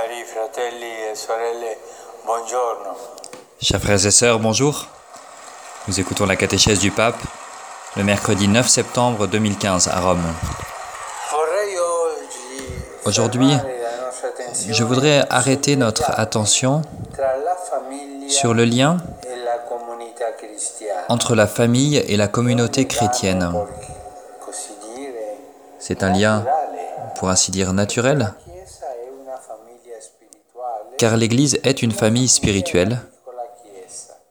Cari fratelli e sorelle, buongiorno. Chers frères et sœurs, bonjour. Nous écoutons la catéchèse du pape le mercredi 9 septembre 2015 à Rome. Aujourd'hui, Je voudrais arrêter notre attention sur le lien e entre la famille et la communauté chrétienne. C'est un lien, pour ainsi dire, naturel, car l'Église est une famille spirituelle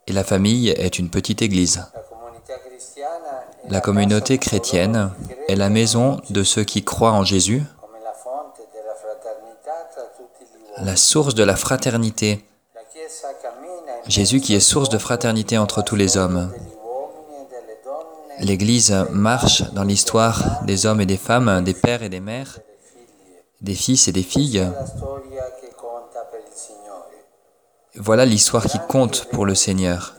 et la famille est une petite Église. La communauté chrétienne est la maison de ceux qui croient en Jésus, la source de la fraternité. Jésus qui est source de fraternité entre tous les hommes. L'Église marche dans l'histoire des hommes et des femmes, des pères et des mères, des fils et des filles. Voilà l'histoire qui compte pour le Seigneur.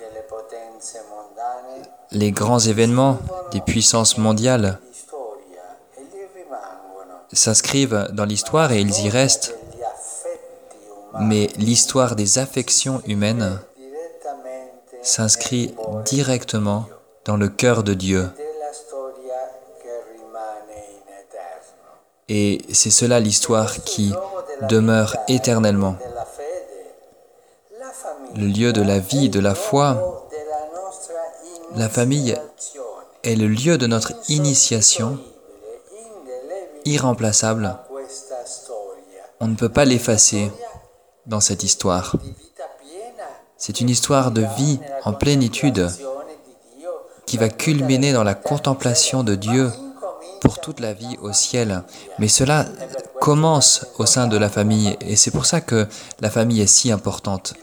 Les grands événements des puissances mondiales s'inscrivent dans l'histoire et ils y restent, mais l'histoire des affections humaines s'inscrit directement dans le cœur de Dieu. Et c'est cela l'histoire qui demeure éternellement. Le lieu de la vie, de la foi, la famille est le lieu de notre initiation irremplaçable. On ne peut pas l'effacer dans cette histoire. C'est une histoire de vie en plénitude qui va culminer dans la contemplation de Dieu pour toute la vie au ciel. Mais cela commence au sein de la famille et c'est pour ça que la famille est si importante.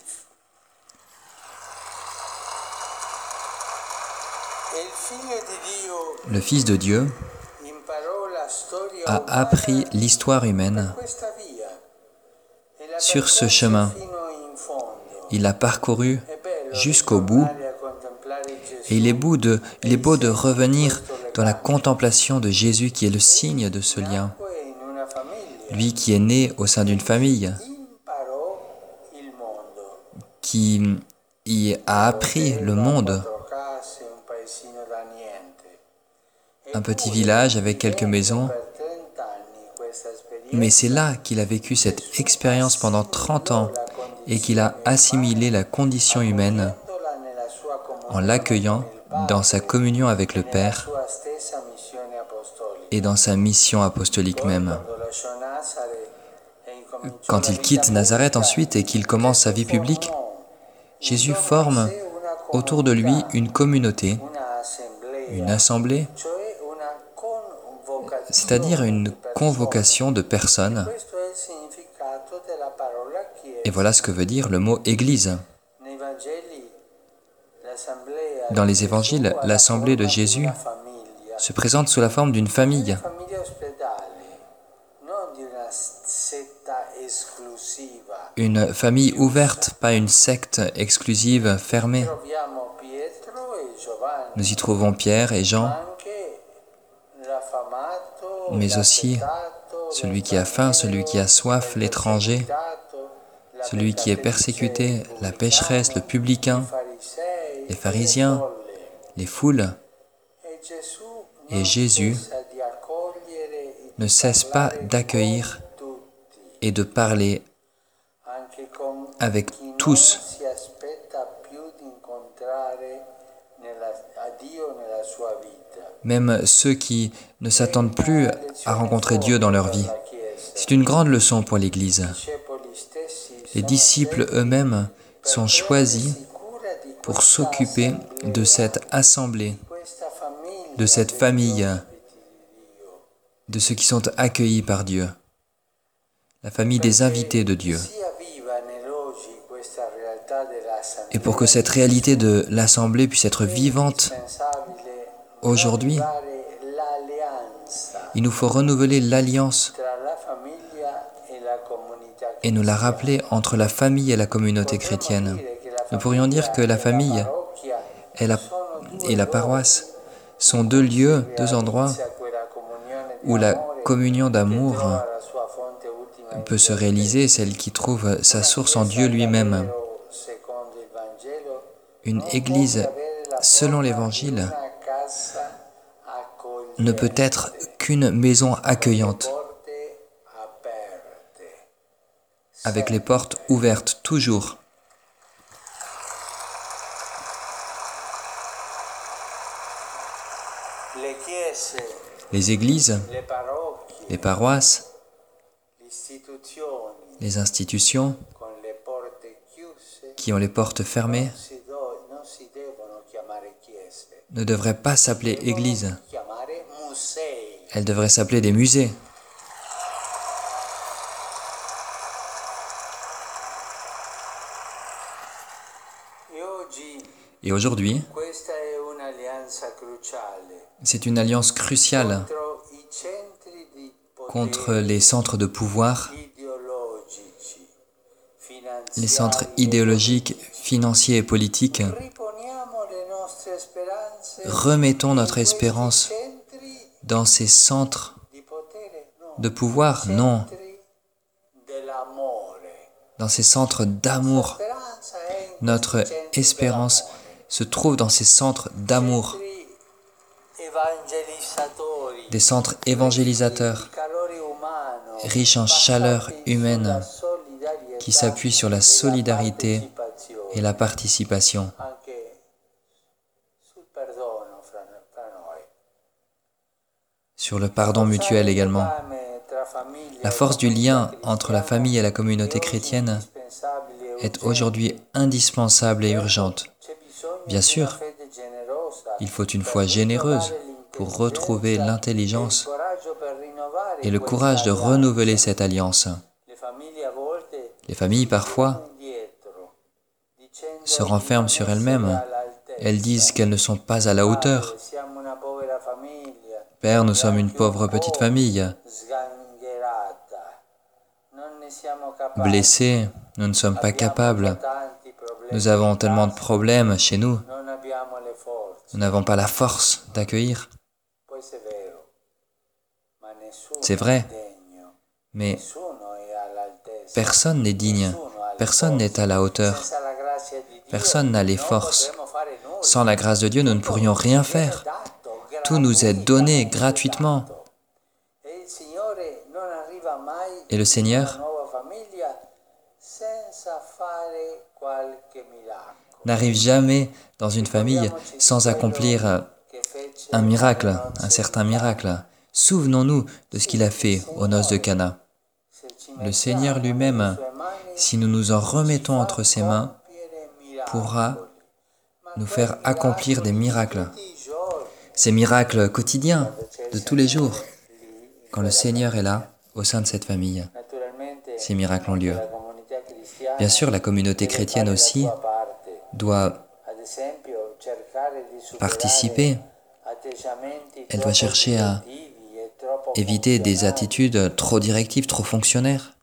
e il figlio di Dio Le Fils de Dieu a appris l'histoire humaine sur ce chemin. Il l'a parcouru jusqu'au bout a et il est, beau de, revenir dans la contemplation de Jésus qui est le signe de ce lien. Lui qui est né au sein d'une famille, qui a appris le monde, un petit village avec quelques maisons, Per 30 anni questa esperienza mais c'est là qu'il a vécu cette expérience pendant 30 ans et qu'il a assimilé la condition humaine en l'accueillant dans sa communion avec le Père et dans sa mission apostolique même. Quand il quitte Nazareth ensuite et qu'il commence sa vie publique, Jésus forme autour de lui une communauté, une assemblée, c'est-à-dire une convocation de personnes. Et voilà ce que veut dire le mot Église. Dans les évangiles, l'assemblée de Jésus se présente sous la forme d'une famille, une famille ouverte, pas une secte exclusive, fermée. Nous y trouvons Pierre et Jean, mais aussi celui qui a faim, celui qui a soif, l'étranger, celui qui est persécuté, la pécheresse, le publicain, les pharisiens, les foules. Et Jésus ne cesse pas d'accueillir et de parler avec tous, même ceux qui ne s'attendent plus à rencontrer Dieu dans leur vie. C'est une grande leçon pour l'Église. Les disciples eux-mêmes sont choisis pour s'occuper de cette assemblée, de cette famille, de ceux qui sont accueillis par Dieu, la famille des invités de Dieu. Et pour que cette réalité de l'assemblée puisse être vivante aujourd'hui, il nous faut renouveler l'alliance et nous la rappeler entre la famille et la communauté chrétienne. Nous pourrions dire que la famille et la, paroisse sont deux lieux, deux endroits où la communion d'amour peut se réaliser, celle qui trouve sa source en Dieu lui-même. Une église, selon l'Évangile, ne peut être qu'une maison accueillante, avec les portes ouvertes toujours. Les églises, les paroisses, les institutions qui ont les portes fermées ne devraient pas s'appeler églises. Elles devraient s'appeler des musées. Et aujourd'hui, c'est une alliance cruciale contre les centres de pouvoir, les centres idéologiques, financiers et politiques. Remettons notre espérance dans ces centres de pouvoir, non, dans ces centres d'amour. Notre espérance se trouve dans ces centres d'amour, des centres évangélisateurs, riches en chaleur humaine, qui s'appuient sur la solidarité et la participation. Sur le pardon mutuel également. La force du lien entre la famille et la communauté chrétienne est aujourd'hui indispensable et urgente. Bien sûr, il faut une foi généreuse pour retrouver l'intelligence et le courage de renouveler cette alliance. Les familles, parfois, se renferment sur elles-mêmes. Elles disent qu'elles ne sont pas à la hauteur. Père, nous sommes une pauvre petite famille. Blessés, nous ne sommes pas capables. Nous avons tellement de problèmes chez nous. Nous n'avons pas la force d'accueillir. C'est vrai, mais personne n'est digne, personne n'est à la hauteur, personne n'a les forces. Sans la grâce de Dieu, nous ne pourrions rien faire. Tout nous est donné gratuitement. Et le Seigneur? N'arrive jamais dans une famille sans accomplir un miracle, un certain miracle. Souvenons-nous de ce qu'il a fait aux noces de Cana. Le Seigneur lui-même, si nous nous en remettons entre ses mains, pourra nous faire accomplir des miracles. Ces miracles quotidiens de tous les jours, quand le Seigneur est là, au sein de cette famille, ces miracles ont lieu. Bien sûr, la communauté chrétienne aussi doit participer. Elle doit chercher à éviter des attitudes trop directives, trop fonctionnaires.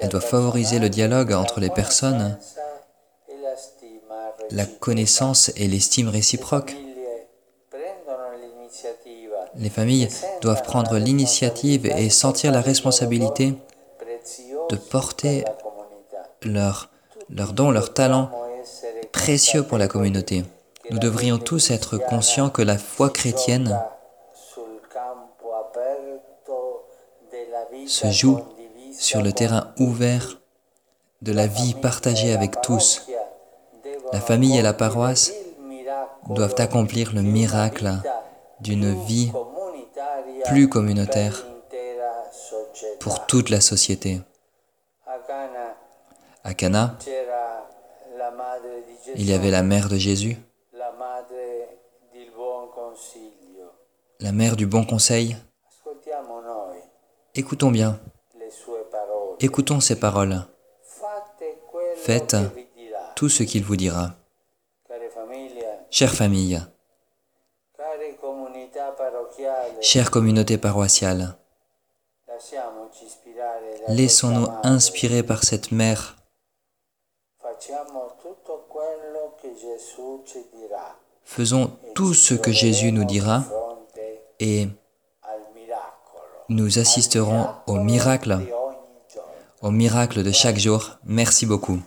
Elle doit favoriser le dialogue entre les personnes, la connaissance et l'estime réciproque. Les familles doivent prendre l'initiative et sentir la responsabilité de porter leur, leur don, leur talent précieux pour la communauté. Nous devrions tous être conscients que la foi chrétienne se joue sur le terrain ouvert de la vie partagée avec tous. La famille et la paroisse doivent accomplir le miracle d'une vie plus communautaire pour toute la société. À Cana, il y avait la mère de Jésus, la mère du bon conseil. Écoutons bien. Écoutons ses paroles. Faites tout ce qu'il vous dira. Chère famille, chère communauté paroissiale, laissons-nous inspirer par cette mère. Faisons tout ce que Jésus nous dira et nous assisterons au miracle, au miracle de chaque jour. Merci beaucoup.